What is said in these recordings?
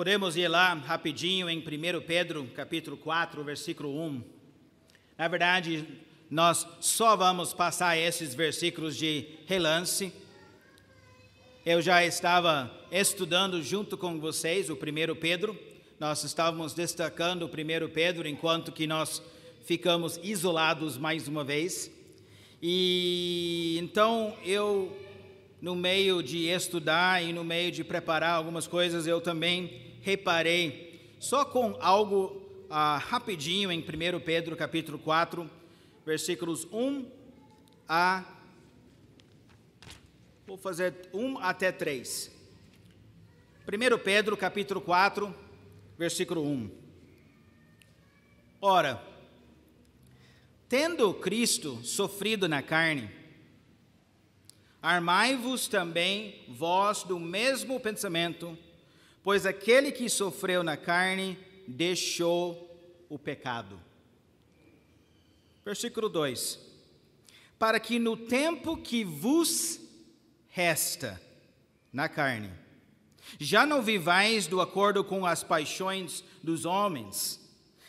Podemos ir lá rapidinho em 1 Pedro, capítulo 4, versículo 1. Na verdade, nós só vamos passar esses versículos de relance. Eu já estava estudando junto com vocês o 1 Pedro. Nós estávamos destacando o 1 Pedro enquanto que nós ficamos isolados mais uma vez. E então eu no meio de estudar e no meio de preparar algumas coisas, eu também reparei, só com algo ah, rapidinho em 1 Pedro capítulo 4, versículos 1 a. Vou fazer 1 até 3. 1 Pedro capítulo 4, versículo 1. Ora, tendo Cristo sofrido na carne, Armai-vos também vós do mesmo pensamento, pois aquele que sofreu na carne deixou o pecado. Versículo 2: Para que no tempo que vos resta na carne, já não vivais do acordo com as paixões dos homens,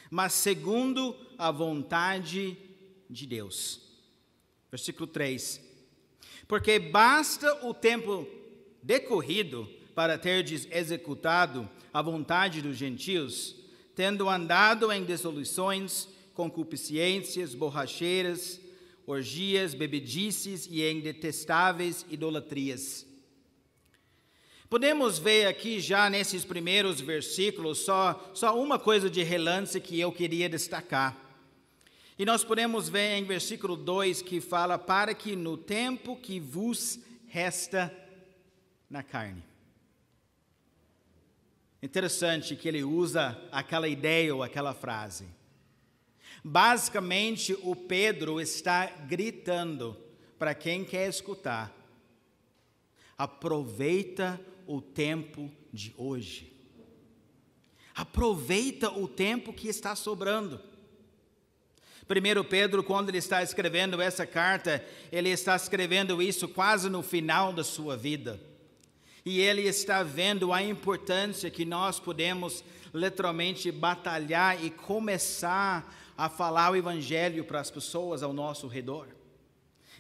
mas segundo a vontade de Deus. Versículo 3: porque basta o tempo decorrido para terdes executado a vontade dos gentios, tendo andado em dissoluções, concupiscências, borracheiras, orgias, bebedices e em detestáveis idolatrias. Podemos ver aqui já nesses primeiros versículos só, só uma coisa de relance que eu queria destacar. E nós podemos ver em versículo 2 que fala: Para que no tempo que vos resta na carne. Interessante que ele usa aquela ideia ou aquela frase. Basicamente, o Pedro está gritando para quem quer escutar: aproveita o tempo de hoje. Aproveita o tempo que está sobrando. 1 Pedro, quando ele está escrevendo essa carta, ele está escrevendo isso quase no final da sua vida. E ele está vendo a importância que nós podemos literalmente batalhar e começar a falar o evangelho para as pessoas ao nosso redor.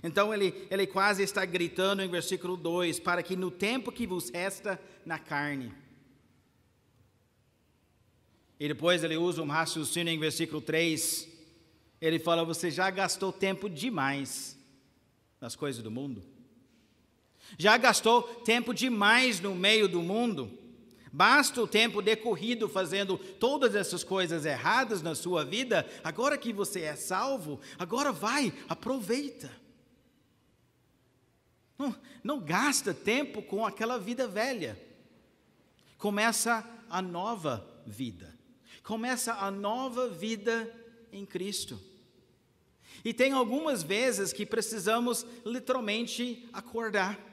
Então ele, ele quase está gritando em versículo 2: para que no tempo que vos resta na carne. E depois ele usa um raciocínio em versículo 3 ele fala: Você já gastou tempo demais nas coisas do mundo? Já gastou tempo demais no meio do mundo? Basta o tempo decorrido fazendo todas essas coisas erradas na sua vida, agora que você é salvo, agora vai, aproveita. Não, não gasta tempo com aquela vida velha. Começa a nova vida. Começa a nova vida em Cristo. E tem algumas vezes que precisamos literalmente acordar.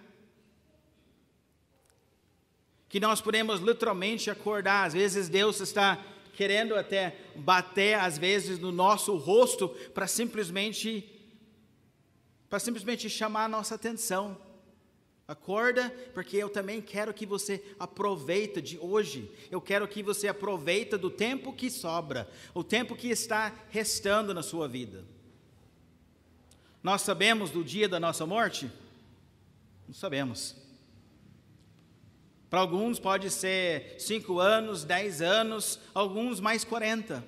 Que nós podemos literalmente acordar. Às vezes Deus está querendo até bater, às vezes, no nosso rosto para simplesmente para simplesmente chamar a nossa atenção. Acorda, porque eu também quero que você aproveita de hoje. Eu quero que você aproveita do tempo que sobra, o tempo que está restando na sua vida. Nós sabemos do dia da nossa morte? Não sabemos. Para alguns pode ser cinco anos, dez anos, alguns mais quarenta.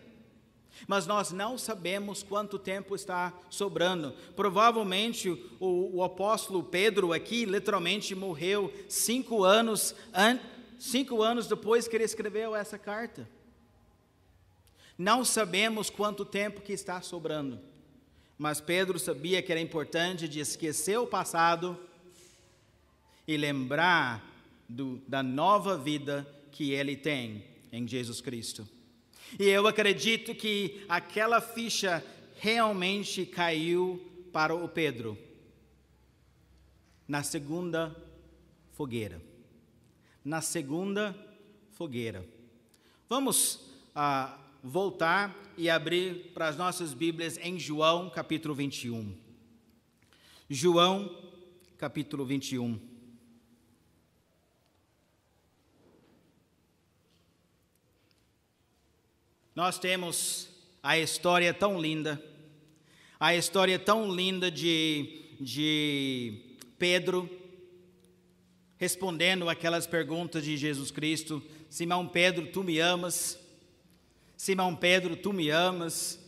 Mas nós não sabemos quanto tempo está sobrando. Provavelmente o, o apóstolo Pedro aqui literalmente morreu cinco anos, an, cinco anos depois que ele escreveu essa carta. Não sabemos quanto tempo que está sobrando. Mas Pedro sabia que era importante de esquecer o passado e lembrar do, da nova vida que ele tem em Jesus Cristo. E eu acredito que aquela ficha realmente caiu para o Pedro na segunda fogueira. Na segunda fogueira. Vamos ah, voltar e abrir para as nossas Bíblias em João capítulo 21. João capítulo 21. Nós temos a história tão linda, a história tão linda de, de Pedro respondendo aquelas perguntas de Jesus Cristo: Simão Pedro, tu me amas? Simão Pedro, tu me amas?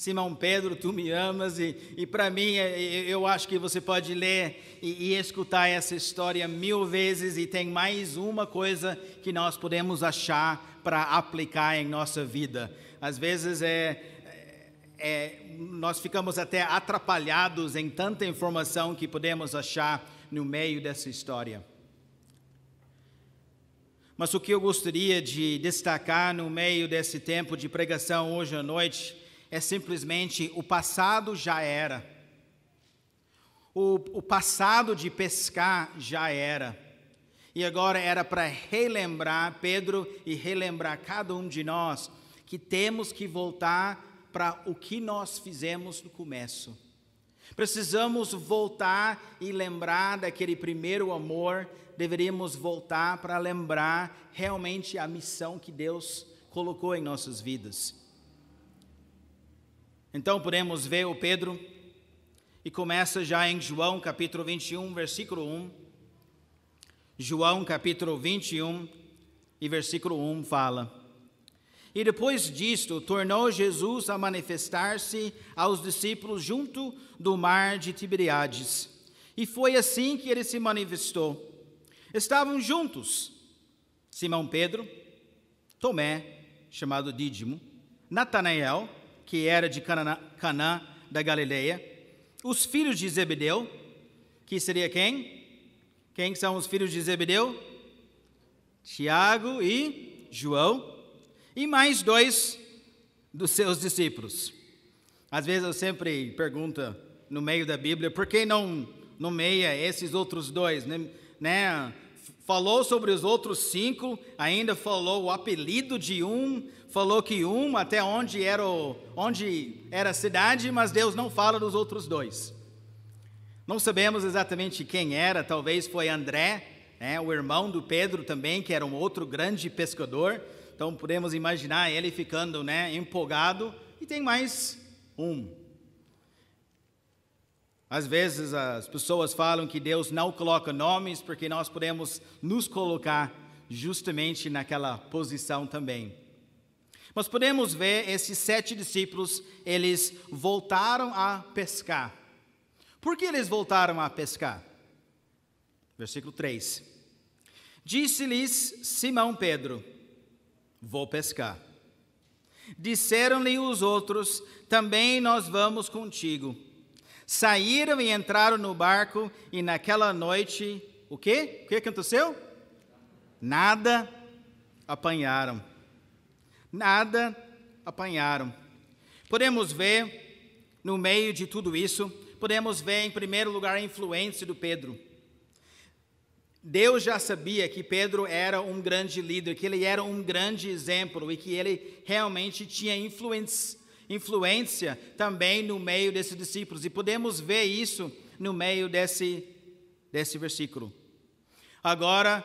Simão Pedro, tu me amas, e, e para mim, é, eu acho que você pode ler e, e, escutar essa história mil vezes, e tem mais uma coisa que nós podemos achar para aplicar em nossa vida. Às vezes é, é, nós ficamos até atrapalhados em tanta informação que podemos achar no meio dessa história. Mas o que eu gostaria de destacar no meio desse tempo de pregação hoje à noite é simplesmente o passado já era. O, o passado de pescar já era. E agora era para relembrar Pedro e relembrar cada um de nós que temos que voltar para o que nós fizemos no começo. Precisamos voltar e lembrar daquele primeiro amor, deveríamos voltar para lembrar realmente a missão que Deus colocou em nossas vidas. Então podemos ver o Pedro, e começa já em João capítulo 21, versículo 1. João capítulo 21 e versículo 1 fala: E depois disto, tornou Jesus a manifestar-se aos discípulos junto do mar de Tiberiades. E foi assim que ele se manifestou. Estavam juntos Simão Pedro, Tomé, chamado Dídimo, Natanael, que era de Canaã, da Galileia, os filhos de Zebedeu, que seria quem? Quem são os filhos de Zebedeu? Tiago e João, e mais dois dos seus discípulos. Às vezes eu sempre pergunto no meio da Bíblia, por que não nomeia esses outros dois, né? Falou sobre os outros cinco, ainda falou o apelido de um, falou que um até onde era, o, onde era a cidade, mas Deus não fala dos outros dois. Não sabemos exatamente quem era, talvez foi André, né, o irmão do Pedro também, que era um outro grande pescador. Então podemos imaginar ele ficando né, empolgado. E tem mais um. Às vezes as pessoas falam que Deus não coloca nomes porque nós podemos nos colocar justamente naquela posição também. Mas podemos ver esses sete discípulos, eles voltaram a pescar. Por que eles voltaram a pescar? Versículo 3. Disse-lhes Simão Pedro: Vou pescar. Disseram-lhe os outros: Também nós vamos contigo. Saíram e entraram no barco, e naquela noite, o quê? O que aconteceu? Nada apanharam nada apanharam. Podemos ver, no meio de tudo isso, podemos ver em primeiro lugar a influência do Pedro. Deus já sabia que Pedro era um grande líder, que ele era um grande exemplo e que ele realmente tinha influência, influência também no meio desses discípulos. E podemos ver isso no meio desse, desse versículo. Agora,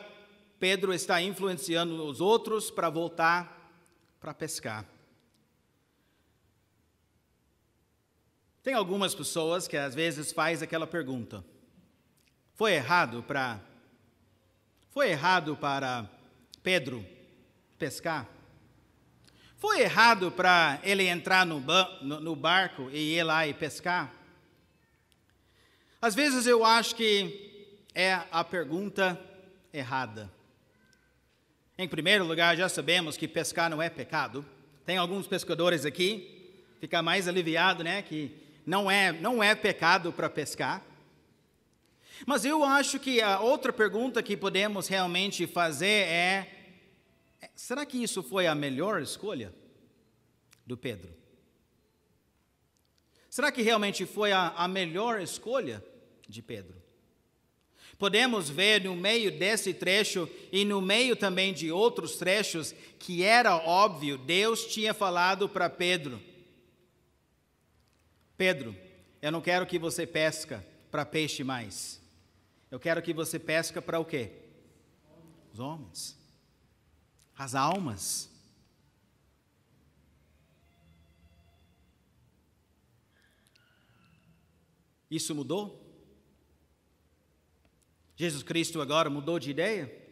Pedro está influenciando os outros para voltar para pescar. Tem algumas pessoas que às vezes faz aquela pergunta: foi errado para foi errado para Pedro pescar? Foi errado para ele entrar no, no, no barco e ir lá e pescar? Às vezes eu acho que é a pergunta errada. Em primeiro lugar, já sabemos que pescar não é pecado. Tem alguns pescadores aqui, fica mais aliviado, né, que não é, não é pecado para pescar. Mas eu acho que a outra pergunta que podemos realmente fazer é: será que isso foi a melhor escolha do Pedro? Será que realmente foi a, a melhor escolha de Pedro? Podemos ver no meio desse trecho e no meio também de outros trechos que era óbvio, Deus tinha falado para Pedro: Pedro, eu não quero que você pesca para peixe mais. Eu quero que você pesca para o quê? Os homens, as almas. Isso mudou? Jesus Cristo agora mudou de ideia?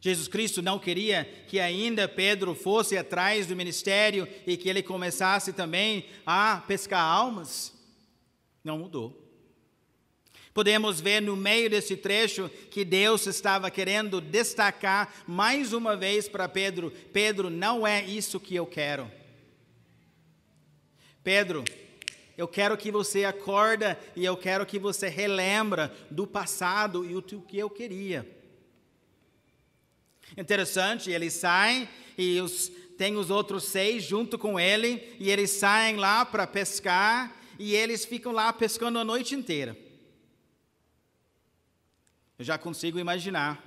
Jesus Cristo não queria que ainda Pedro fosse atrás do ministério e que ele começasse também a pescar almas? Não mudou. Podemos ver no meio desse trecho que Deus estava querendo destacar mais uma vez para Pedro: Pedro, não é isso que eu quero. Pedro, eu quero que você acorda e eu quero que você relembra do passado e o que eu queria. Interessante, ele sai e os, tem os outros seis junto com ele e eles saem lá para pescar e eles ficam lá pescando a noite inteira. Eu já consigo imaginar.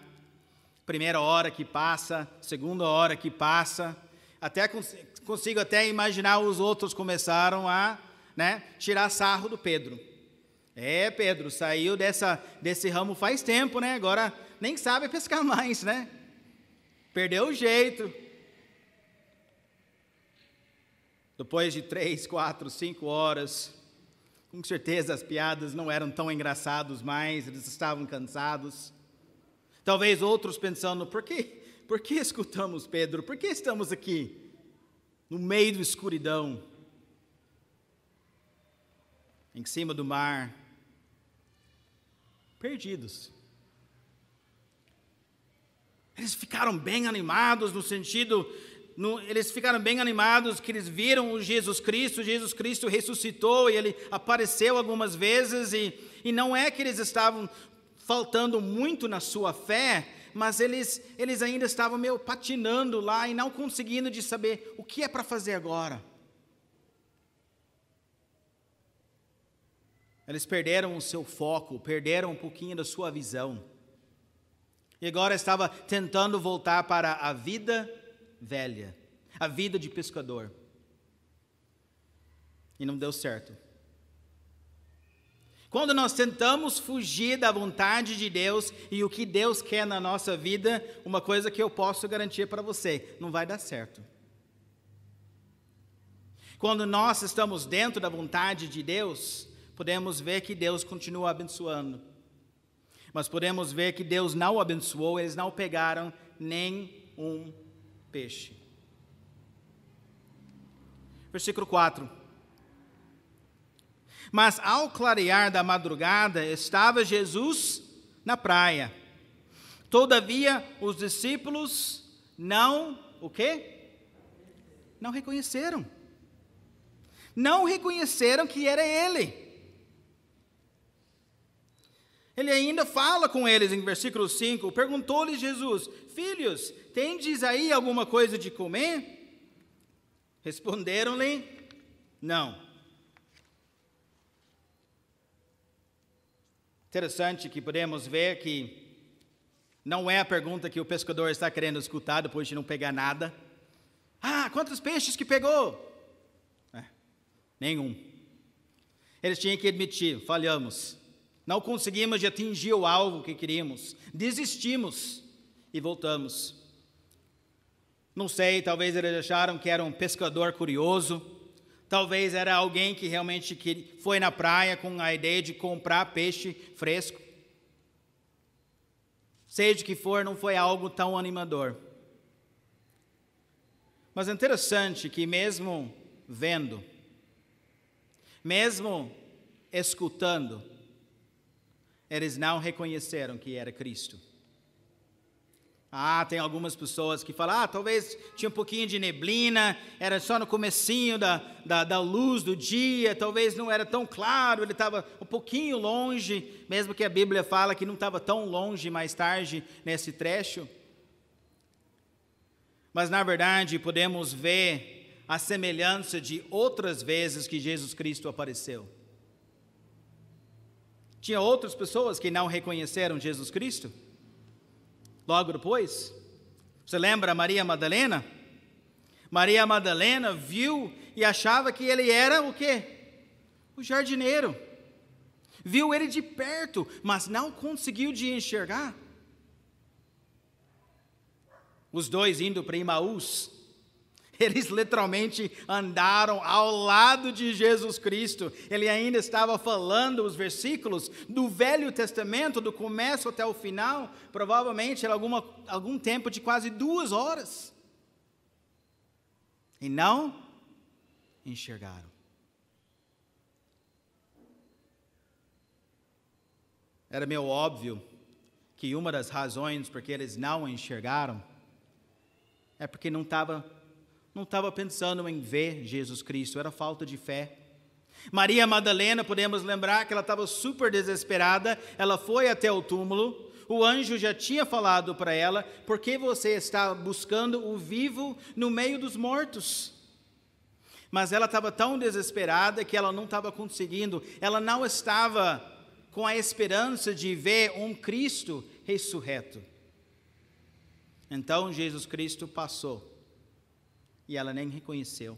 Primeira hora que passa, segunda hora que passa, até consigo até imaginar os outros começaram a né, tirar sarro do Pedro. É, Pedro, saiu dessa, desse ramo faz tempo, né? Agora nem sabe pescar mais, né? Perdeu o jeito. Depois de três, quatro, cinco horas, com certeza as piadas não eram tão engraçadas mais, eles estavam cansados. Talvez outros pensando, por que, por que escutamos Pedro? Por que estamos aqui, no meio da escuridão? em cima do mar, perdidos. Eles ficaram bem animados no sentido, no, eles ficaram bem animados que eles viram o Jesus Cristo, Jesus Cristo ressuscitou e ele apareceu algumas vezes e, e não é que eles estavam faltando muito na sua fé, mas eles, eles ainda estavam meio patinando lá e não conseguindo de saber o que é para fazer agora. Eles perderam o seu foco, perderam um pouquinho da sua visão. E agora estava tentando voltar para a vida velha, a vida de pescador. E não deu certo. Quando nós tentamos fugir da vontade de Deus e o que Deus quer na nossa vida, uma coisa que eu posso garantir para você: não vai dar certo. Quando nós estamos dentro da vontade de Deus, podemos ver que Deus continua abençoando. Mas podemos ver que Deus não abençoou, eles não pegaram nem um peixe. Versículo 4. Mas ao clarear da madrugada, estava Jesus na praia. Todavia, os discípulos não, o quê? Não reconheceram. Não reconheceram que era ele. Ele ainda fala com eles em versículo 5: perguntou-lhes Jesus: Filhos, tendes aí alguma coisa de comer? Responderam-lhe: Não. Interessante que podemos ver que não é a pergunta que o pescador está querendo escutar depois de não pegar nada. Ah, quantos peixes que pegou? É, nenhum. Eles tinham que admitir: falhamos. Não conseguimos atingir o alvo que queríamos. Desistimos e voltamos. Não sei, talvez eles acharam que era um pescador curioso. Talvez era alguém que realmente foi na praia com a ideia de comprar peixe fresco. Seja que for, não foi algo tão animador. Mas é interessante que, mesmo vendo, mesmo escutando, eles não reconheceram que era Cristo. Ah, tem algumas pessoas que falam, ah, talvez tinha um pouquinho de neblina, era só no comecinho da, da, da luz do dia, talvez não era tão claro, ele estava um pouquinho longe, mesmo que a Bíblia fala que não estava tão longe mais tarde nesse trecho. Mas, na verdade, podemos ver a semelhança de outras vezes que Jesus Cristo apareceu. Tinha outras pessoas que não reconheceram Jesus Cristo. Logo depois, você lembra Maria Madalena? Maria Madalena viu e achava que ele era o quê? O jardineiro. Viu ele de perto, mas não conseguiu de enxergar. Os dois indo para Imaús, Eles literalmente andaram ao lado de Jesus Cristo. Ele ainda estava falando os versículos do Velho Testamento, do começo até o final. Provavelmente era alguma, algum tempo de quase duas horas. E não enxergaram. Era meio óbvio que uma das razões porque eles não enxergaram é porque não estava não estava pensando em ver Jesus Cristo, era falta de fé. Maria Madalena, podemos lembrar que ela estava super desesperada, ela foi até o túmulo, o anjo já tinha falado para ela: por que você está buscando o vivo no meio dos mortos? Mas ela estava tão desesperada que ela não estava conseguindo, ela não estava com a esperança de ver um Cristo ressurreto. Então Jesus Cristo passou e ela nem reconheceu.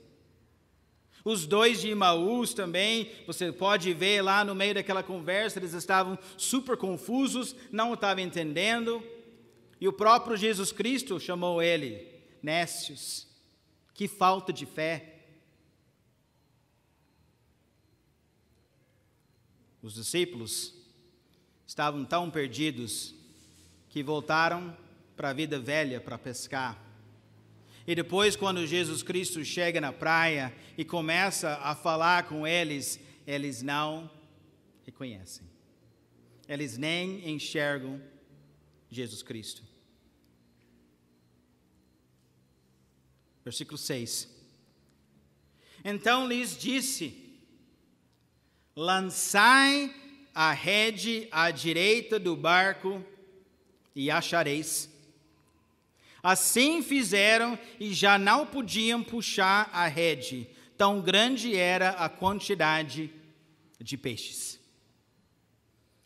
Os dois de Imaús também, você pode ver lá no meio daquela conversa, eles estavam super confusos, não estavam entendendo. E o próprio Jesus Cristo chamou ele, Nécios. Que falta de fé. Os discípulos estavam tão perdidos que voltaram para a vida velha para pescar. E depois, quando Jesus Cristo chega na praia e começa a falar com eles, eles não reconhecem. Eles nem enxergam Jesus Cristo. Versículo 6. Então lhes disse: lançai a rede à direita do barco e achareis. Assim fizeram e já não podiam puxar a rede, tão grande era a quantidade de peixes.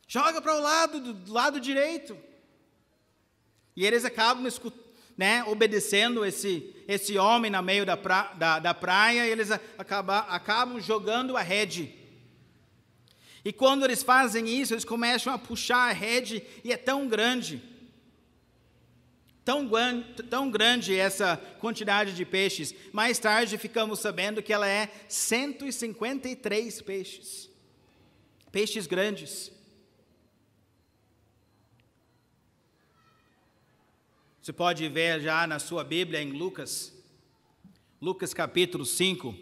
Joga para o lado, do lado direito. E eles acabam né, obedecendo esse, esse homem no meio da, pra, da, da praia, e eles acabam, acabam jogando a rede. E quando eles fazem isso, eles começam a puxar a rede e é tão grande. Tão, tão grande essa quantidade de peixes. Mais tarde ficamos sabendo que ela é 153 peixes. Peixes grandes. Você pode ver já na sua Bíblia em Lucas, Lucas capítulo 5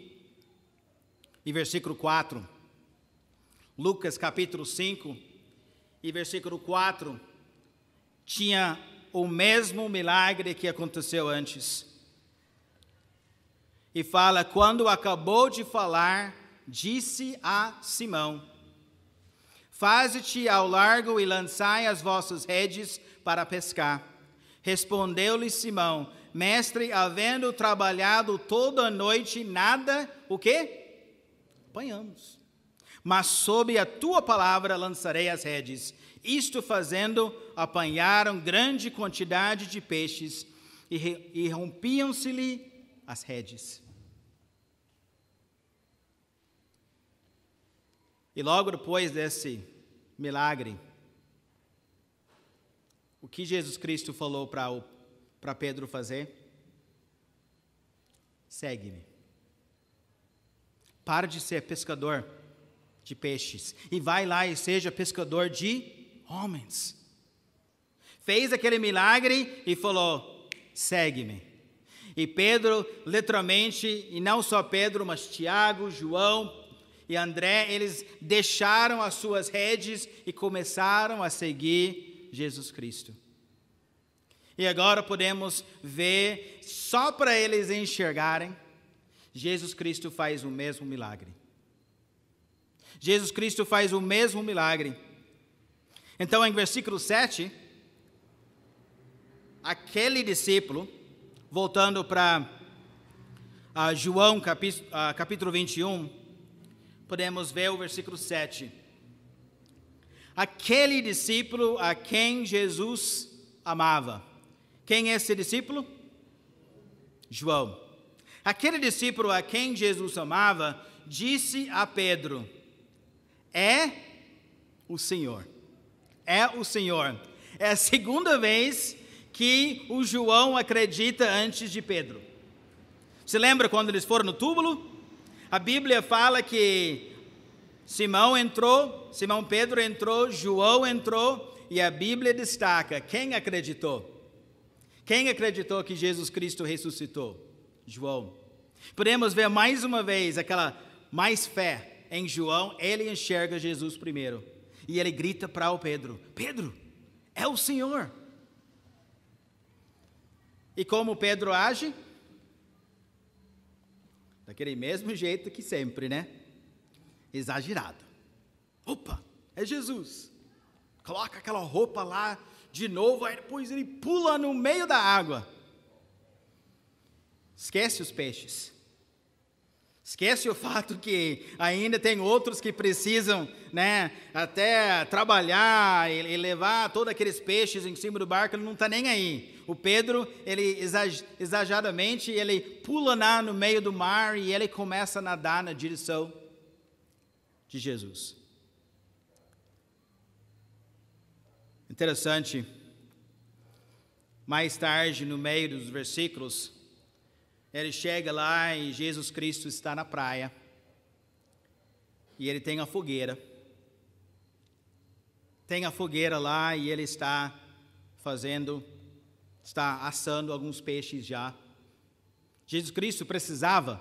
e versículo 4. Lucas capítulo 5 e versículo 4, tinha o mesmo milagre que aconteceu antes. E fala: quando acabou de falar, disse a Simão: Faze-te ao largo e lançai as vossas redes para pescar. Respondeu-lhe Simão: Mestre, havendo trabalhado toda a noite, nada, o quê? Apanhamos mas sob a tua palavra lançarei as redes. Isto fazendo, apanharam grande quantidade de peixes e, e rompiam-se-lhe as redes. E logo depois desse milagre, o que Jesus Cristo falou para Pedro fazer? Segue-me. Para de ser pescador de peixes e vai lá e seja pescador de homens. Fez aquele milagre e falou: segue-me. E Pedro, literalmente, e não só Pedro, mas Tiago, João e André, eles deixaram as suas redes e começaram a seguir Jesus Cristo. E agora podemos ver, só para eles enxergarem, Jesus Cristo faz o mesmo milagre. Jesus Cristo faz o mesmo milagre. Então, em versículo 7, aquele discípulo, voltando para uh, João capítulo, uh, capítulo 21, podemos ver o versículo 7. Aquele discípulo a quem Jesus amava. Quem é esse discípulo? João. Aquele discípulo a quem Jesus amava disse a Pedro: é o Senhor. É o Senhor. É a segunda vez que o João acredita antes de Pedro. Você lembra quando eles foram no túmulo? A Bíblia fala que Simão entrou, Simão Pedro entrou, João entrou, e a Bíblia destaca quem acreditou. Quem acreditou que Jesus Cristo ressuscitou? João. Podemos ver mais uma vez aquela mais fé em João, ele enxerga Jesus primeiro. E ele grita para o Pedro: Pedro, é o Senhor. E como Pedro age? Daquele mesmo jeito que sempre, né? Exagerado. Opa, é Jesus. Coloca aquela roupa lá de novo, aí depois ele pula no meio da água. Esquece os peixes. Esquece o fato que ainda tem outros que precisam, né, até trabalhar e, levar todos aqueles peixes em cima do barco, ele não está nem aí. O Pedro, ele exageradamente, ele pula lá no meio do mar e ele começa a nadar na direção de Jesus. Interessante, mais tarde, no meio dos versículos, ele chega lá e Jesus Cristo está na praia. E ele tem a fogueira. Tem a fogueira lá e ele está fazendo, está assando alguns peixes já. Jesus Cristo precisava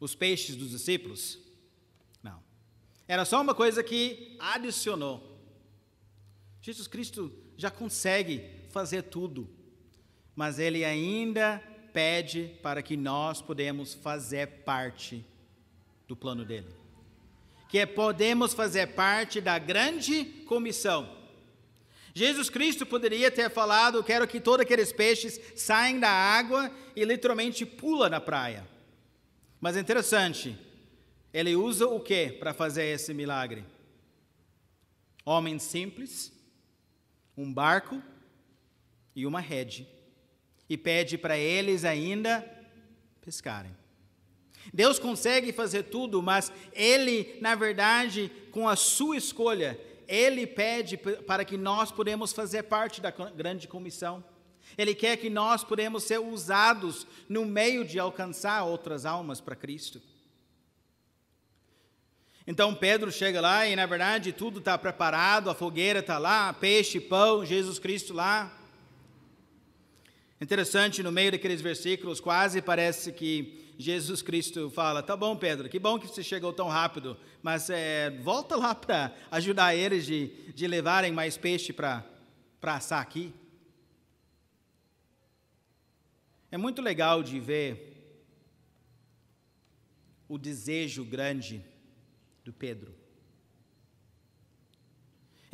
os peixes dos discípulos? Não. Era só uma coisa que adicionou. Jesus Cristo já consegue fazer tudo, mas ele ainda pede para que nós podemos fazer parte do plano dele. Que é, podemos fazer parte da grande comissão. Jesus Cristo poderia ter falado: quero que todos aqueles peixes saiam da água e literalmente pula na praia. Mas é interessante, ele usa o que para fazer esse milagre? Homens simples, um barco e uma rede e pede para eles ainda pescarem. Deus consegue fazer tudo, mas Ele, na verdade, com a sua escolha, Ele pede para que nós podemos fazer parte da grande comissão. Ele quer que nós podemos ser usados no meio de alcançar outras almas para Cristo. Então Pedro chega lá e, na verdade, tudo está preparado, a fogueira está lá, peixe, pão, Jesus Cristo lá. Interessante, no meio daqueles versículos, quase parece que Jesus Cristo fala: Tá bom, Pedro, que bom que você chegou tão rápido, mas é, volta lá para ajudar eles de, de levarem mais peixe para assar aqui. É muito legal de ver o desejo grande do Pedro.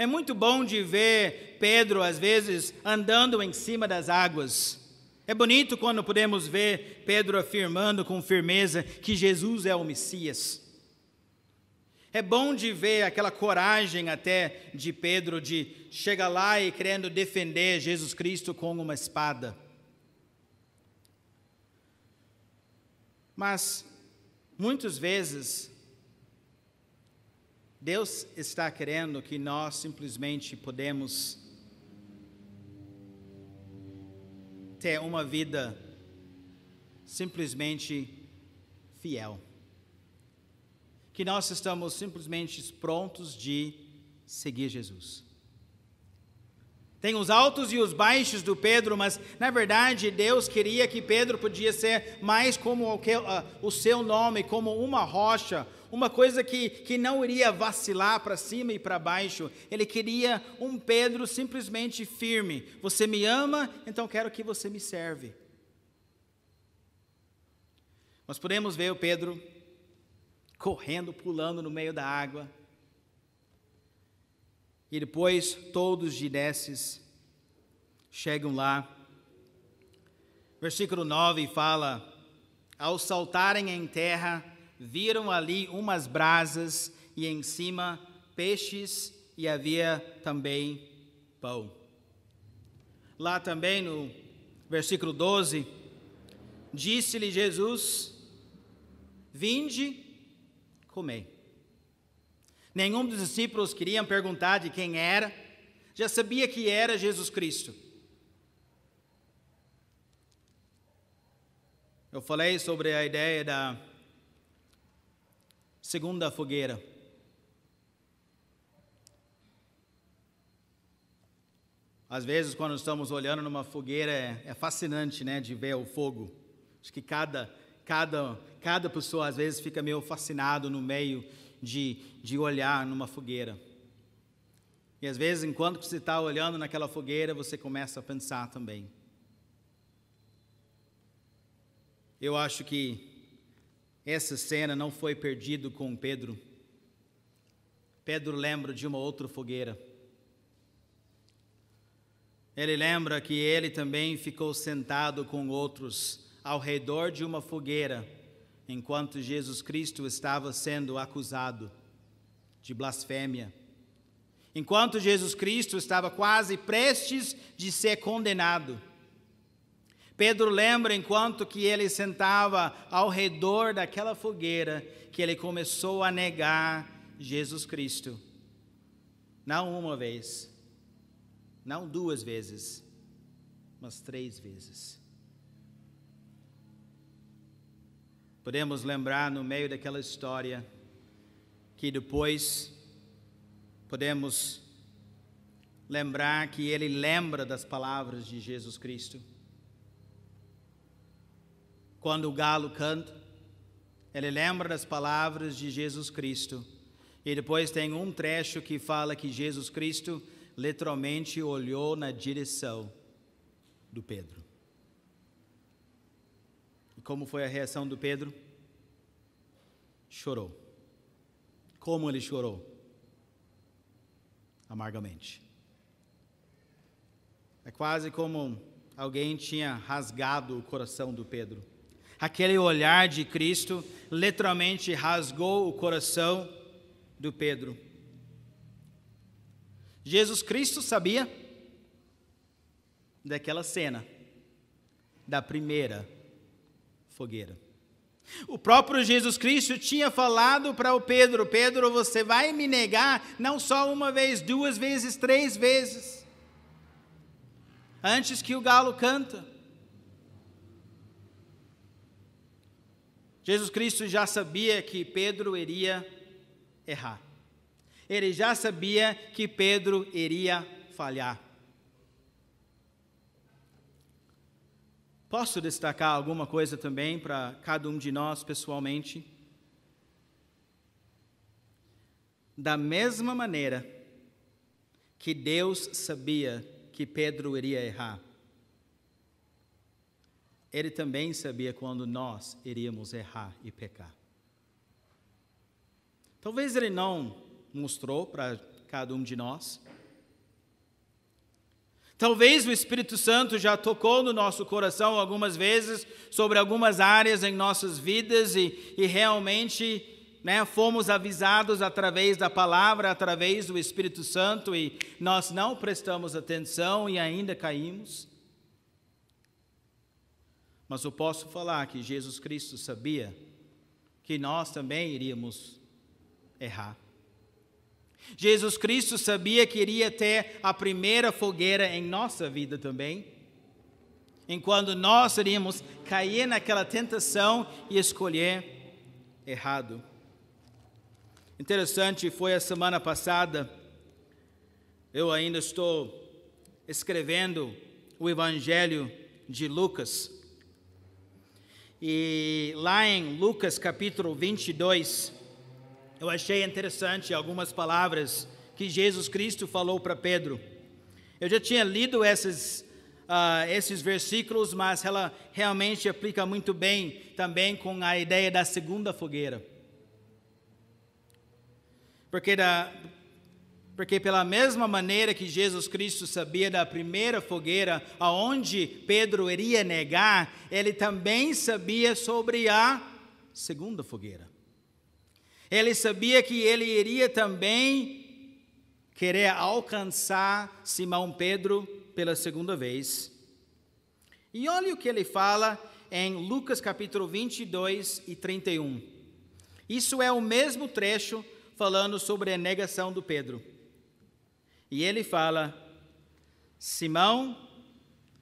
É muito bom de ver Pedro, às vezes, andando em cima das águas. É bonito quando podemos ver Pedro afirmando com firmeza que Jesus é o Messias. É bom de ver aquela coragem até de Pedro de chegar lá e querendo defender Jesus Cristo com uma espada. Mas, muitas vezes, Deus está querendo que nós simplesmente podemos ter uma vida simplesmente fiel. Que nós estamos simplesmente prontos de seguir Jesus. Tem os altos e os baixos do Pedro, mas na verdade Deus queria que Pedro podia ser mais como o, o seu nome, como uma rocha, uma coisa que, que não iria vacilar para cima e para baixo. Ele queria um Pedro simplesmente firme. Você me ama, então quero que você me serve. Nós podemos ver o Pedro correndo, pulando no meio da água, e depois todos de desses chegam lá. Versículo 9 fala: Ao saltarem em terra, viram ali umas brasas e em cima peixes e havia também pão. Lá também no versículo 12, disse-lhe Jesus: Vinde, comei. Nenhum dos discípulos queriam perguntar de quem era, já sabia que era Jesus Cristo. Eu falei sobre a ideia da segunda fogueira. Às vezes, quando estamos olhando numa fogueira, é, é, fascinante, né, de ver o fogo. Acho que cada, cada, cada pessoa, às vezes, fica meio fascinado no meio de, de olhar numa fogueira. E às vezes, enquanto você está olhando naquela fogueira, você começa a pensar também. Eu acho que essa cena não foi perdida com Pedro. Pedro lembra de uma outra fogueira. Ele lembra que ele também ficou sentado com outros ao redor de uma fogueira, enquanto Jesus Cristo estava sendo acusado de blasfêmia. Enquanto Jesus Cristo estava quase prestes de ser condenado. Pedro lembra enquanto que ele sentava ao redor daquela fogueira que ele começou a negar Jesus Cristo. Não uma vez, não duas vezes, mas três vezes. Podemos lembrar no meio daquela história que depois podemos lembrar que ele lembra das palavras de Jesus Cristo. Quando o galo canta, ele lembra das palavras de Jesus Cristo. E depois tem um trecho que fala que Jesus Cristo literalmente olhou na direção do Pedro. E como foi a reação do Pedro? Chorou. Como ele chorou? Amargamente. É quase como alguém tinha rasgado o coração do Pedro. Aquele olhar de Cristo literalmente rasgou o coração do Pedro. Jesus Cristo sabia daquela cena, da primeira fogueira. O próprio Jesus Cristo tinha falado para o Pedro: Pedro, você vai me negar não só uma vez, duas vezes, três vezes, antes que o galo canta. Jesus Cristo já sabia que Pedro iria errar. Ele já sabia que Pedro iria falhar. Posso destacar alguma coisa também para cada um de nós pessoalmente? Da mesma maneira que Deus sabia que Pedro iria errar, ele também sabia quando nós iríamos errar e pecar. Talvez ele não mostrou para cada um de nós. Talvez o Espírito Santo já tocou no nosso coração algumas vezes sobre algumas áreas em nossas vidas e, e realmente né, fomos avisados através da palavra, através do Espírito Santo e nós não prestamos atenção e ainda caímos. Mas eu posso falar que Jesus Cristo sabia que nós também iríamos errar. Jesus Cristo sabia que iria ter a primeira fogueira em nossa vida também. Enquanto nós iríamos cair naquela tentação e escolher errado. Interessante, foi a semana passada, eu ainda estou escrevendo o Evangelho de Lucas. E lá em Lucas capítulo 22, eu achei interessante algumas palavras que Jesus Cristo falou para Pedro. Eu já tinha lido esses, uh, esses versículos, mas ela realmente aplica muito bem também com a ideia da segunda fogueira. Porque, da, porque pela mesma maneira que Jesus Cristo sabia da primeira fogueira, aonde Pedro iria negar, ele também sabia sobre a segunda fogueira. Ele sabia que ele iria também querer alcançar Simão Pedro pela segunda vez. E olha o que ele fala em Lucas capítulo 22 e 31. Isso é o mesmo trecho falando sobre a negação do Pedro. E ele fala: Simão,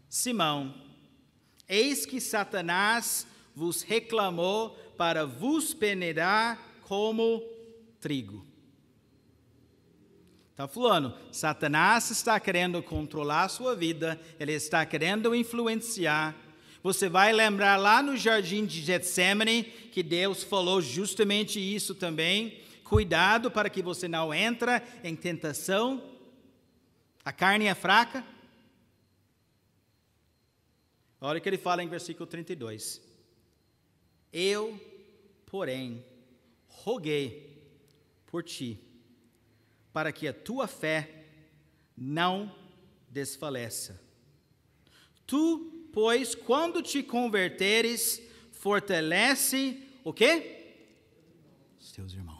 Simão, eis que Satanás vos reclamou para vos peneirar como trigo. Está falando, Satanás está querendo controlar a sua vida, ele está querendo influenciar. Você vai lembrar lá no jardim de Getsemane que Deus falou justamente isso também. Cuidado para que você não entre em tentação. A carne é fraca. Olha o que ele fala em versículo 32. Eu, porém, roguei por ti, para que a tua fé não desfaleça. Tu, pois, quando te converteres, fortalece o quê? Os teus irmãos.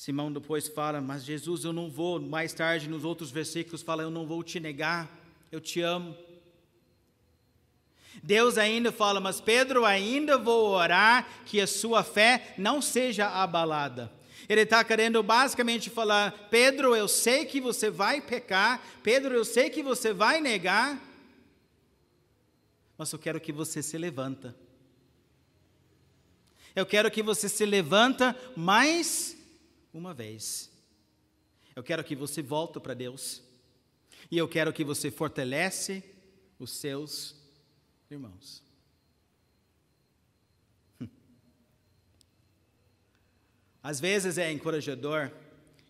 Simão depois fala, mas Jesus, eu não vou, mais tarde nos outros versículos fala, eu não vou te negar eu te amo. Deus ainda fala, mas Pedro, ainda vou orar que a sua fé não seja abalada. Ele está querendo basicamente falar: Pedro, eu sei que você vai pecar, Pedro, eu sei que você vai negar, mas eu quero que você se levanta. Eu quero que você se levanta mais uma vez. Eu quero que você volte para Deus. E eu quero que você fortalece os seus irmãos. Às vezes é encorajador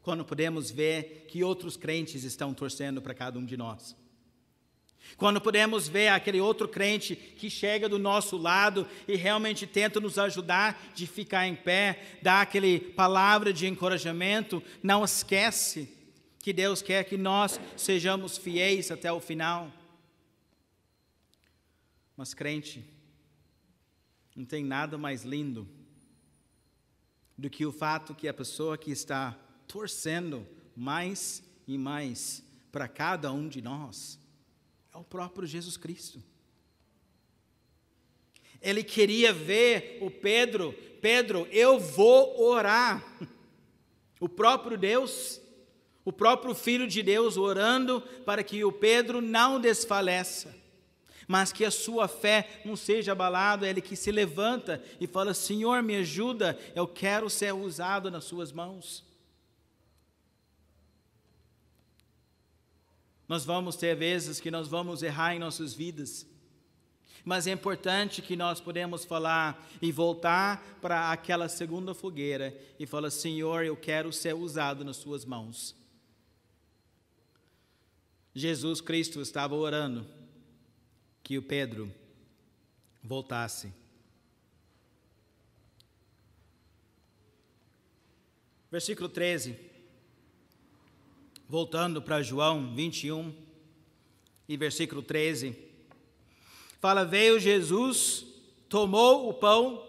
quando podemos ver que outros crentes estão torcendo para cada um de nós. Quando podemos ver aquele outro crente que chega do nosso lado e realmente tenta nos ajudar de ficar em pé, dá aquele palavra de encorajamento, não esquece que Deus quer que nós sejamos fiéis até o final. Mas, crente, não tem nada mais lindo do que o fato que a pessoa que está torcendo mais e mais para cada um de nós é o próprio Jesus Cristo. Ele queria ver o Pedro, Pedro, eu vou orar. O próprio Deus o próprio Filho de Deus orando para que o Pedro não desfaleça, mas que a sua fé não seja abalada, ele que se levanta e fala: Senhor, me ajuda, eu quero ser usado nas suas mãos. Nós vamos ter vezes que nós vamos errar em nossas vidas, mas é importante que nós podemos falar e voltar para aquela segunda fogueira e falar: Senhor, eu quero ser usado nas suas mãos. Jesus Cristo estava orando que o Pedro voltasse. Versículo 13. Voltando para João 21 e versículo 13. Fala: Veio Jesus, tomou o pão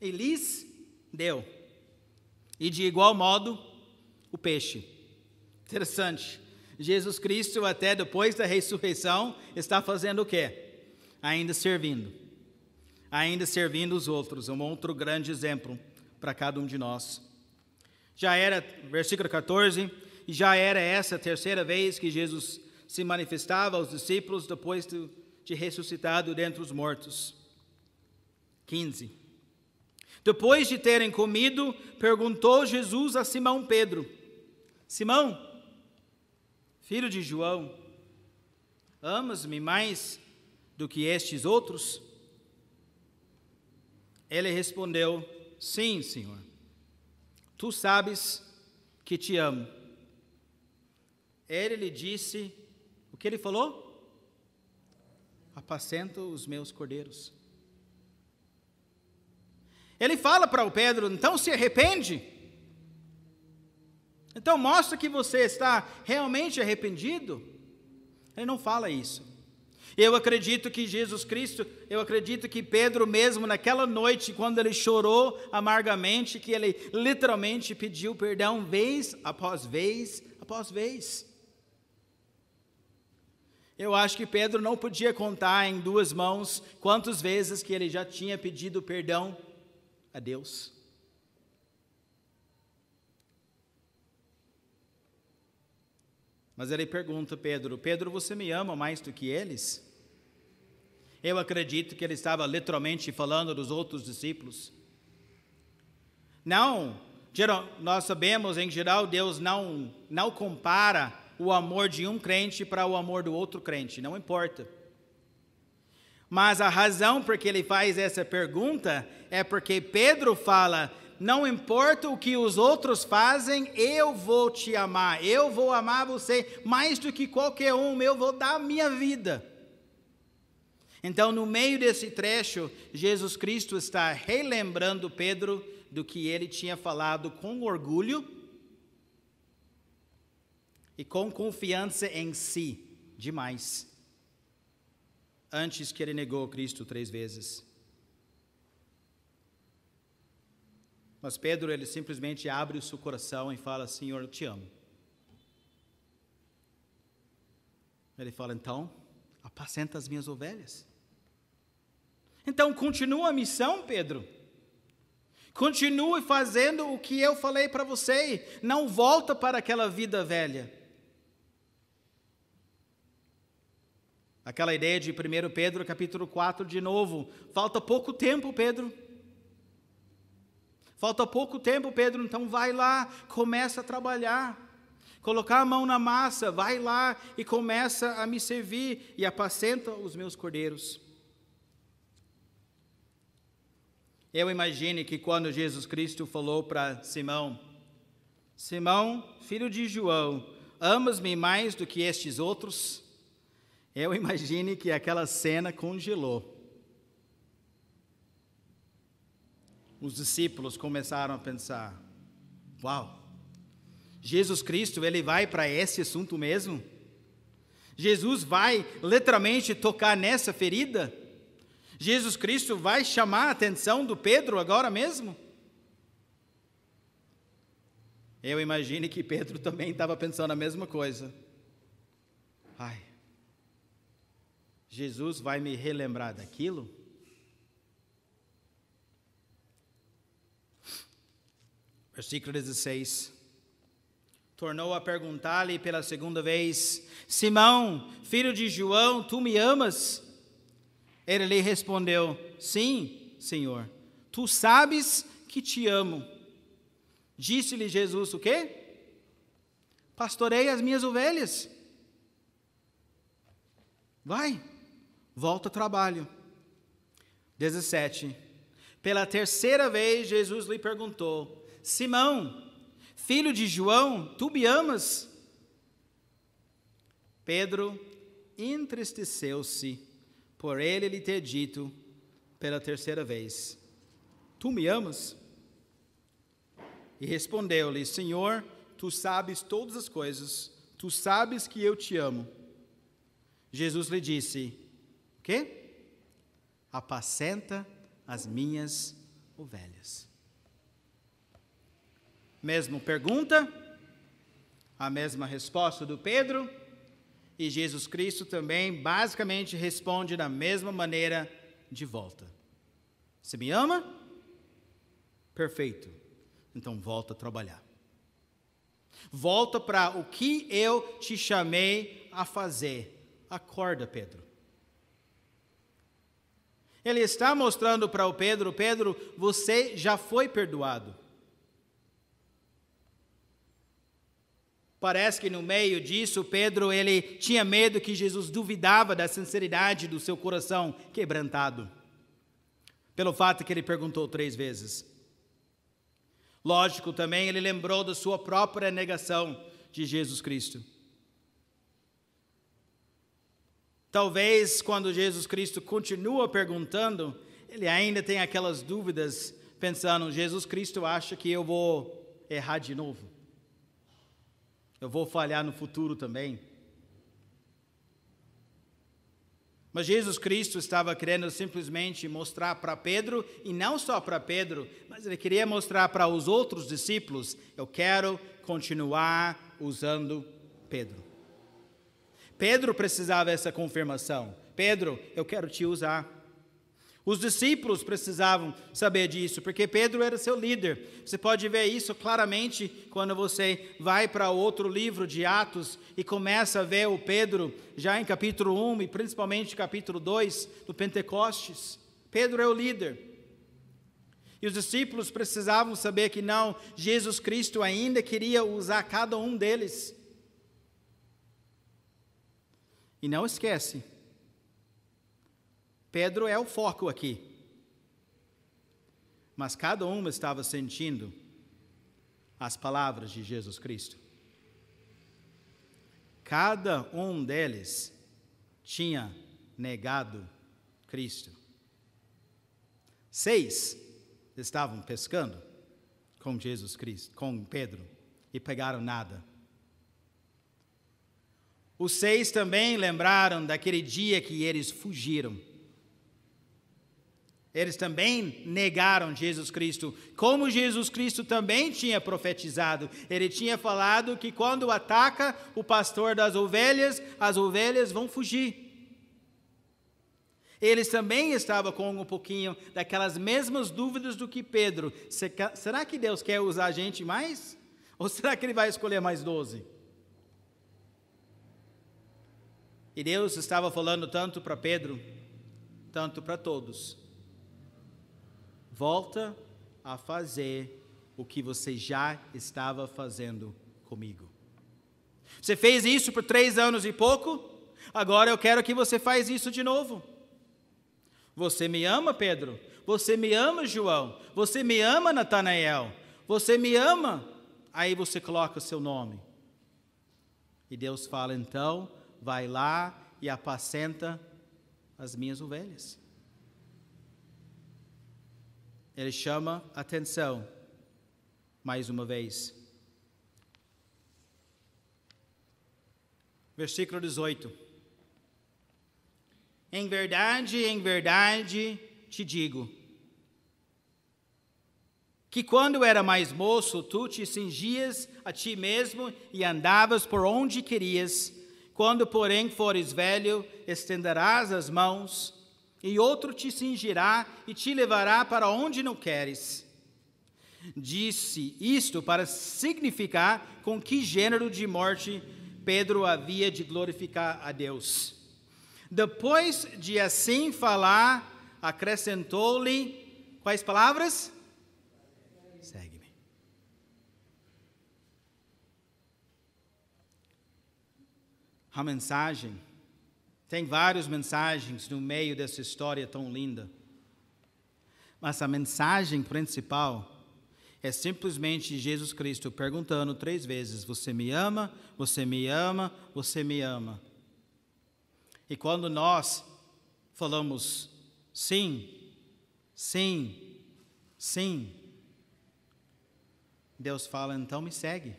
e lhes deu. E de igual modo o peixe. Interessante. Jesus Cristo, até depois da ressurreição, está fazendo o quê? Ainda servindo. Ainda servindo os outros. Um outro grande exemplo para cada um de nós. Já era, versículo 14, já era essa a terceira vez que Jesus se manifestava aos discípulos depois de, ressuscitado dentre os mortos. 15. Depois de terem comido, perguntou Jesus a Simão Pedro: Simão, Filho de João, amas-me mais do que estes outros? Ele respondeu: Sim, Senhor. Tu sabes que te amo. Ele lhe disse: O que ele falou? Apacenta os meus cordeiros. Ele fala para o Pedro: Então se arrepende. Então mostra que você está realmente arrependido. Ele não fala isso. Eu acredito que Jesus Cristo, eu acredito que Pedro mesmo naquela noite, quando ele chorou amargamente, que ele literalmente pediu perdão vez após vez após vez. Eu acho que Pedro não podia contar em duas mãos quantas vezes que ele já tinha pedido perdão a Deus. Mas ele pergunta Pedro: Pedro, você me ama mais do que eles? Eu acredito que ele estava literalmente falando dos outros discípulos. Não, nós sabemos em geral Deus não não compara o amor de um crente para o amor do outro crente, não importa. Mas a razão por que ele faz essa pergunta é porque Pedro fala: não importa o que os outros fazem, eu vou te amar, eu vou amar você mais do que qualquer um, eu vou dar a minha vida. Então, no meio desse trecho, Jesus Cristo está relembrando Pedro do que ele tinha falado com orgulho e com confiança em si demais, antes que ele negou Cristo três vezes. Mas Pedro, ele simplesmente abre o seu coração e fala: Senhor, eu te amo. Ele fala: então, apacenta as minhas ovelhas. Então, continua a missão, Pedro. Continue fazendo o que eu falei para você. Não volta para aquela vida velha. Aquela ideia de 1 Pedro capítulo 4 de novo. Falta pouco tempo, Pedro. Falta pouco tempo, Pedro, então vai lá, começa a trabalhar. Colocar a mão na massa, vai lá e começa a me servir e apacenta os meus cordeiros. Eu imagino que quando Jesus Cristo falou para Simão: Simão, filho de João, amas-me mais do que estes outros? Eu imagino que aquela cena congelou. Os discípulos começaram a pensar: Uau, Jesus Cristo, ele vai para esse assunto mesmo? Jesus vai literalmente tocar nessa ferida? Jesus Cristo vai chamar a atenção do Pedro agora mesmo? Eu imagino que Pedro também estava pensando a mesma coisa. Ai, Jesus vai me relembrar daquilo? Versículo 16. Tornou a perguntar-lhe pela segunda vez: Simão, filho de João, tu me amas? Ele lhe respondeu: Sim, Senhor, tu sabes que te amo. Disse-lhe Jesus o quê? Pastorei as minhas ovelhas. Vai, volta ao trabalho. 17. Pela terceira vez, Jesus lhe perguntou: Simão, filho de João, tu me amas? Pedro entristeceu-se por ele lhe ter dito pela terceira vez: Tu me amas? E respondeu-lhe: Senhor, tu sabes todas as coisas, tu sabes que eu te amo. Jesus lhe disse: O quê? Apacenta as minhas ovelhas. Mesma pergunta, a mesma resposta do Pedro e Jesus Cristo também basicamente responde da mesma maneira de volta. Você me ama? Perfeito. Então volta a trabalhar. Volta para o que eu te chamei a fazer. Acorda, Pedro. Ele está mostrando para o Pedro: Pedro, você já foi perdoado. Parece que no meio disso, Pedro ele tinha medo que Jesus duvidava da sinceridade do seu coração quebrantado, pelo fato que ele perguntou três vezes. Lógico, também ele lembrou da sua própria negação de Jesus Cristo. Talvez quando Jesus Cristo continua perguntando, ele ainda tem aquelas dúvidas, pensando: Jesus Cristo acha que eu vou errar de novo eu vou falhar no futuro também. Mas Jesus Cristo estava querendo simplesmente mostrar para Pedro, e não só para Pedro, mas ele queria mostrar para os outros discípulos: eu quero continuar usando Pedro. Pedro precisava dessa confirmação. Pedro, eu quero te usar. Os discípulos precisavam saber disso, porque Pedro era seu líder. Você pode ver isso claramente quando você vai para outro livro de Atos e começa a ver o Pedro já em capítulo 1 e principalmente capítulo 2 do Pentecostes. Pedro é o líder. E os discípulos precisavam saber que não, Jesus Cristo ainda queria usar cada um deles. E não esquece, Pedro é o foco aqui. Mas cada um estava sentindo as palavras de Jesus Cristo. Cada um deles tinha negado Cristo. Seis estavam pescando com Jesus Cristo, com Pedro, e pegaram nada. Os seis também lembraram daquele dia que eles fugiram eles também negaram Jesus Cristo, como Jesus Cristo também tinha profetizado. Ele tinha falado que quando ataca o pastor das ovelhas, as ovelhas vão fugir. Eles também estavam com um pouquinho daquelas mesmas dúvidas do que Pedro. Será que Deus quer usar a gente mais? Ou será que ele vai escolher mais doze? E Deus estava falando tanto para Pedro, tanto para todos volta a fazer o que você já estava fazendo comigo. Você fez isso por três anos e pouco, agora eu quero que você faça isso de novo. Você me ama, Pedro? Você me ama, João? Você me ama, Natanael? Você me ama? Aí você coloca o seu nome. E Deus fala: então, vai lá e apacenta as minhas ovelhas. Ele chama atenção mais uma vez. Versículo 18. Em verdade, em verdade te digo, que quando era mais moço, tu te cingias a ti mesmo e andavas por onde querias, quando, porém, fores velho, estenderás as mãos e outro te cingirá e te levará para onde não queres. Disse isto para significar com que gênero de morte Pedro havia de glorificar a Deus. Depois de assim falar, acrescentou-lhe quais palavras? Segue-me. A mensagem tem várias mensagens no meio dessa história tão linda. Mas a mensagem principal é simplesmente Jesus Cristo perguntando três vezes: Você me ama? Você me ama? Você me ama? E quando nós falamos sim, sim, sim, Deus fala: então me segue.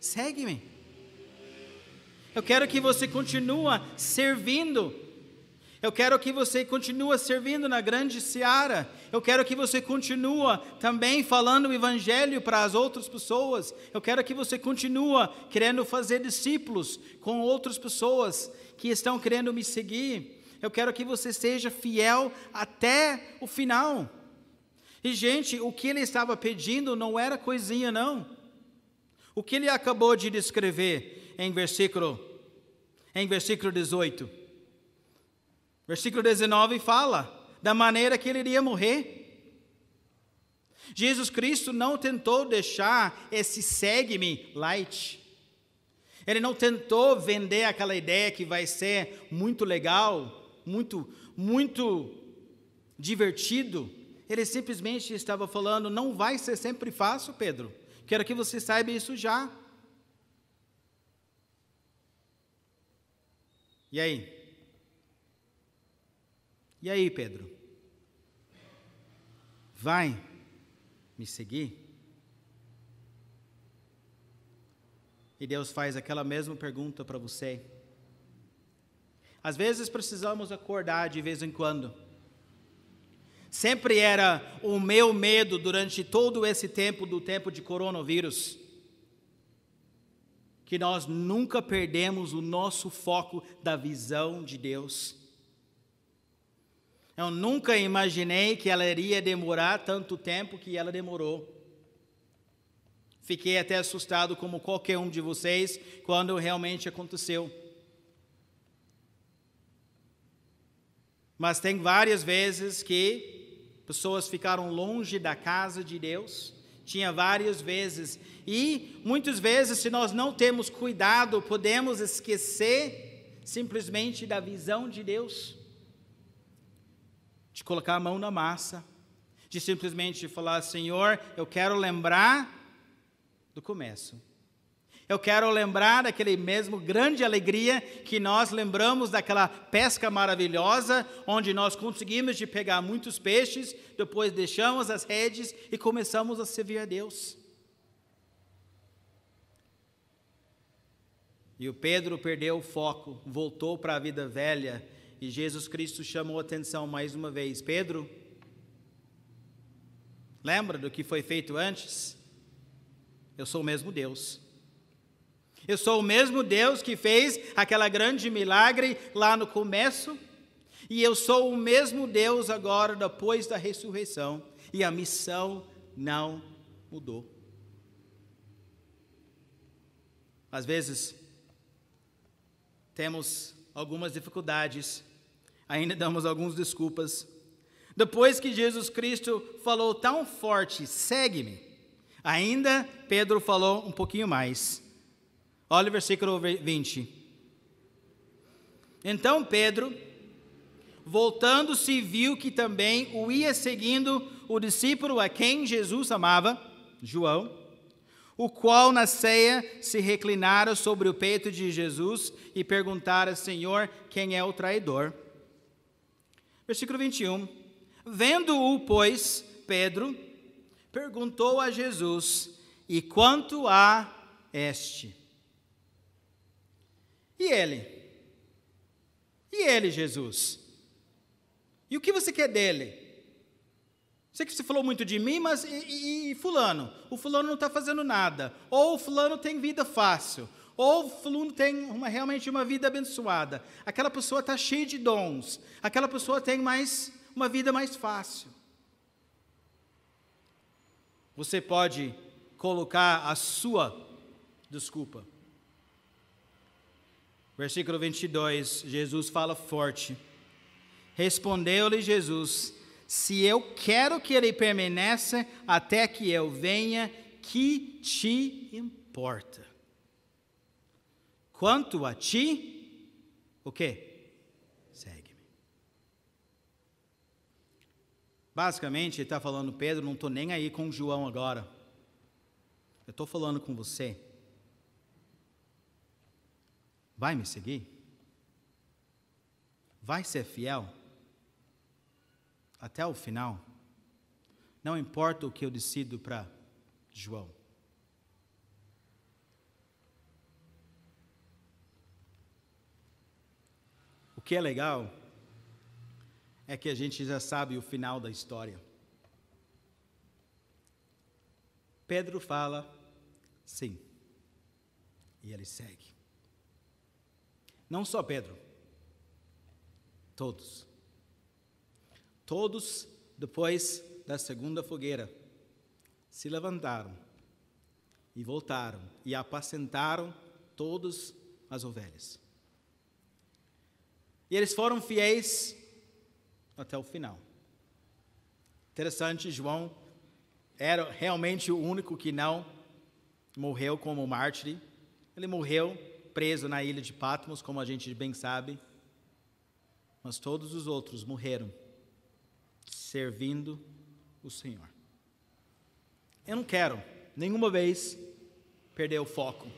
Segue-me. Eu quero que você continue servindo. Eu quero que você continue servindo na grande seara. Eu quero que você continue também falando o evangelho para as outras pessoas. Eu quero que você continue querendo fazer discípulos com outras pessoas que estão querendo me seguir. Eu quero que você seja fiel até o final. E, gente, o que ele estava pedindo não era coisinha, não. O que ele acabou de descrever em versículo, em versículo 18. Versículo 19 fala da maneira que ele iria morrer. Jesus Cristo não tentou deixar esse segue-me light. Ele não tentou vender aquela ideia que vai ser muito legal, muito, muito divertido. Ele simplesmente estava falando: não vai ser sempre fácil, Pedro. Quero que você saiba isso já. E aí? E aí, Pedro? Vai me seguir? E Deus faz aquela mesma pergunta para você. Às vezes precisamos acordar de vez em quando. Sempre era o meu medo durante todo esse tempo do tempo de coronavírus que nós nunca perdemos o nosso foco da visão de Deus. Eu nunca imaginei que ela iria demorar tanto tempo que ela demorou. Fiquei até assustado, como qualquer um de vocês, quando realmente aconteceu. Mas tem várias vezes que pessoas ficaram longe da casa de Deus. Tinha várias vezes. E muitas vezes, se nós não temos cuidado, podemos esquecer simplesmente da visão de Deus de colocar a mão na massa, de simplesmente falar: Senhor, eu quero lembrar do começo. Eu quero lembrar daquele mesmo grande alegria que nós lembramos daquela pesca maravilhosa, onde nós conseguimos de pegar muitos peixes, depois deixamos as redes e começamos a servir a Deus. E o Pedro perdeu o foco, voltou para a vida velha e Jesus Cristo chamou a atenção mais uma vez: Pedro, lembra do que foi feito antes? Eu sou o mesmo Deus. Eu sou o mesmo Deus que fez aquela grande milagre lá no começo, e eu sou o mesmo Deus agora depois da ressurreição, e a missão não mudou. Às vezes, temos algumas dificuldades ainda damos algumas desculpas. Depois que Jesus Cristo falou tão forte, segue-me, ainda Pedro falou um pouquinho mais. Olha o versículo 20. Então Pedro, voltando-se, viu que também o ia seguindo o discípulo a quem Jesus amava, João, o qual na ceia se reclinara sobre o peito de Jesus e perguntara: Senhor, quem é o traidor? Versículo 21. Vendo-o, pois, Pedro perguntou a Jesus: E quanto a este? E ele? E ele, Jesus? E o que você quer dele? Sei que você falou muito de mim, mas e, e, e fulano? O fulano não está fazendo nada. Ou o fulano tem vida fácil ou o fulano tem uma, realmente uma vida abençoada. Aquela pessoa está cheia de dons. Aquela pessoa tem mais uma vida mais fácil. Você pode colocar a sua desculpa. Versículo 22, Jesus fala forte. Respondeu-lhe Jesus: Se eu quero que ele permaneça até que eu venha, que te importa? Quanto a ti, o quê? Segue-me. Basicamente, ele está falando, Pedro, não estou nem aí com João agora. Eu estou falando com você. Vai me seguir? Vai ser fiel? Até o final? Não importa o que eu decido para João. O que é legal é que a gente já sabe o final da história. Pedro fala sim, e ele segue. Não só Pedro, todos. Todos, depois da segunda fogueira, se levantaram e voltaram e apacentaram todas as ovelhas. E eles foram fiéis até o final. Interessante, João era realmente o único que não morreu como mártir. Ele morreu preso na ilha de Patmos, como a gente bem sabe. Mas todos os outros morreram servindo o Senhor. Eu não quero nenhuma vez perder o foco.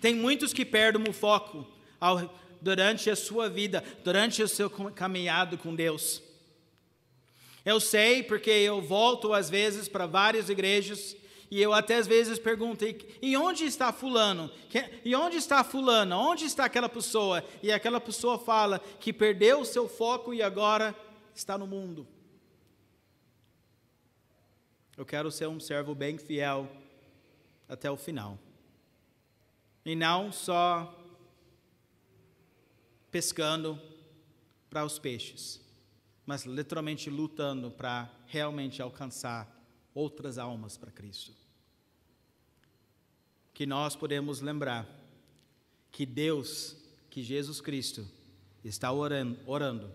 Tem muitos que perdem o foco ao durante a sua vida, durante o seu caminhado com Deus. Eu sei porque eu volto às vezes para várias igrejas e eu até às vezes pergunto: e onde está Fulano? E onde está Fulano? Onde está aquela pessoa? E aquela pessoa fala que perdeu o seu foco e agora está no mundo. Eu quero ser um servo bem fiel até o final. E não só pescando para os peixes. mas literalmente lutando para realmente alcançar outras almas para Cristo. Que nós podemos lembrar que Deus, que Jesus Cristo, está orando, orando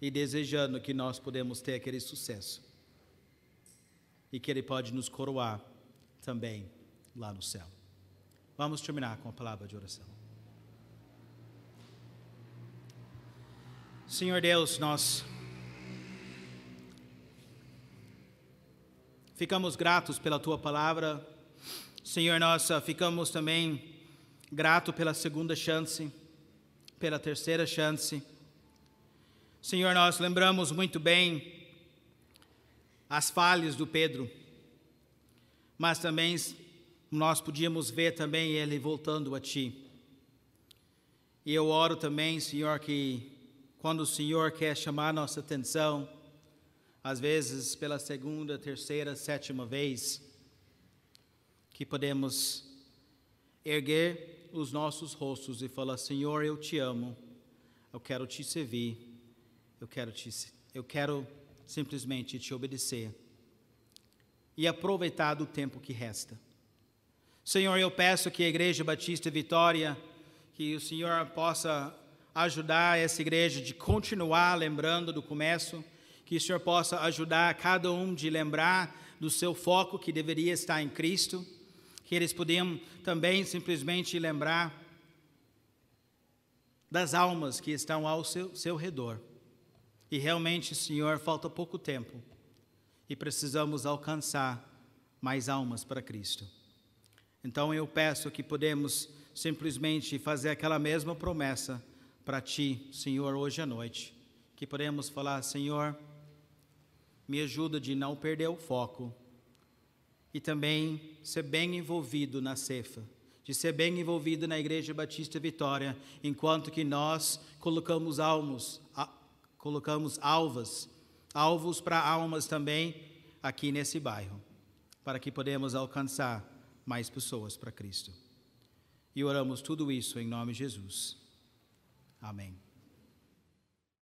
e desejando que nós podemos ter aquele sucesso e que Ele pode nos coroar também lá no céu. Vamos terminar com a palavra de oração. Senhor Deus, nós ficamos gratos pela tua palavra. Senhor, nós ficamos também gratos pela segunda chance, pela terceira chance. Senhor, nós lembramos muito bem as falhas do Pedro, mas também nós podíamos ver também ele voltando a Ti. E eu oro também, Senhor, que quando o Senhor quer chamar nossa atenção, às vezes pela segunda, terceira, sétima vez, que podemos erguer os nossos rostos e falar: Senhor, eu te amo, eu quero te servir, eu quero te, eu quero simplesmente te obedecer e aproveitar do tempo que resta. Senhor, eu peço que a Igreja Batista Vitória, que o Senhor possa ajudar essa igreja de continuar lembrando do começo, que o Senhor possa ajudar cada um de lembrar do seu foco que deveria estar em Cristo, que eles podiam também simplesmente lembrar das almas que estão ao seu, seu redor. E realmente, Senhor, falta pouco tempo e precisamos alcançar mais almas para Cristo. Então eu peço que podemos simplesmente fazer aquela mesma promessa para Ti, Senhor, hoje à noite. Que podemos falar, Senhor, me ajuda de não perder o foco e também ser bem envolvido na cefa, de ser bem envolvido na Igreja Batista Vitória, enquanto que nós colocamos almos, colocamos alvas, alvos para almas também aqui nesse bairro, para que podemos alcançar mais pessoas para Cristo. E oramos tudo isso em nome de Jesus. Amém.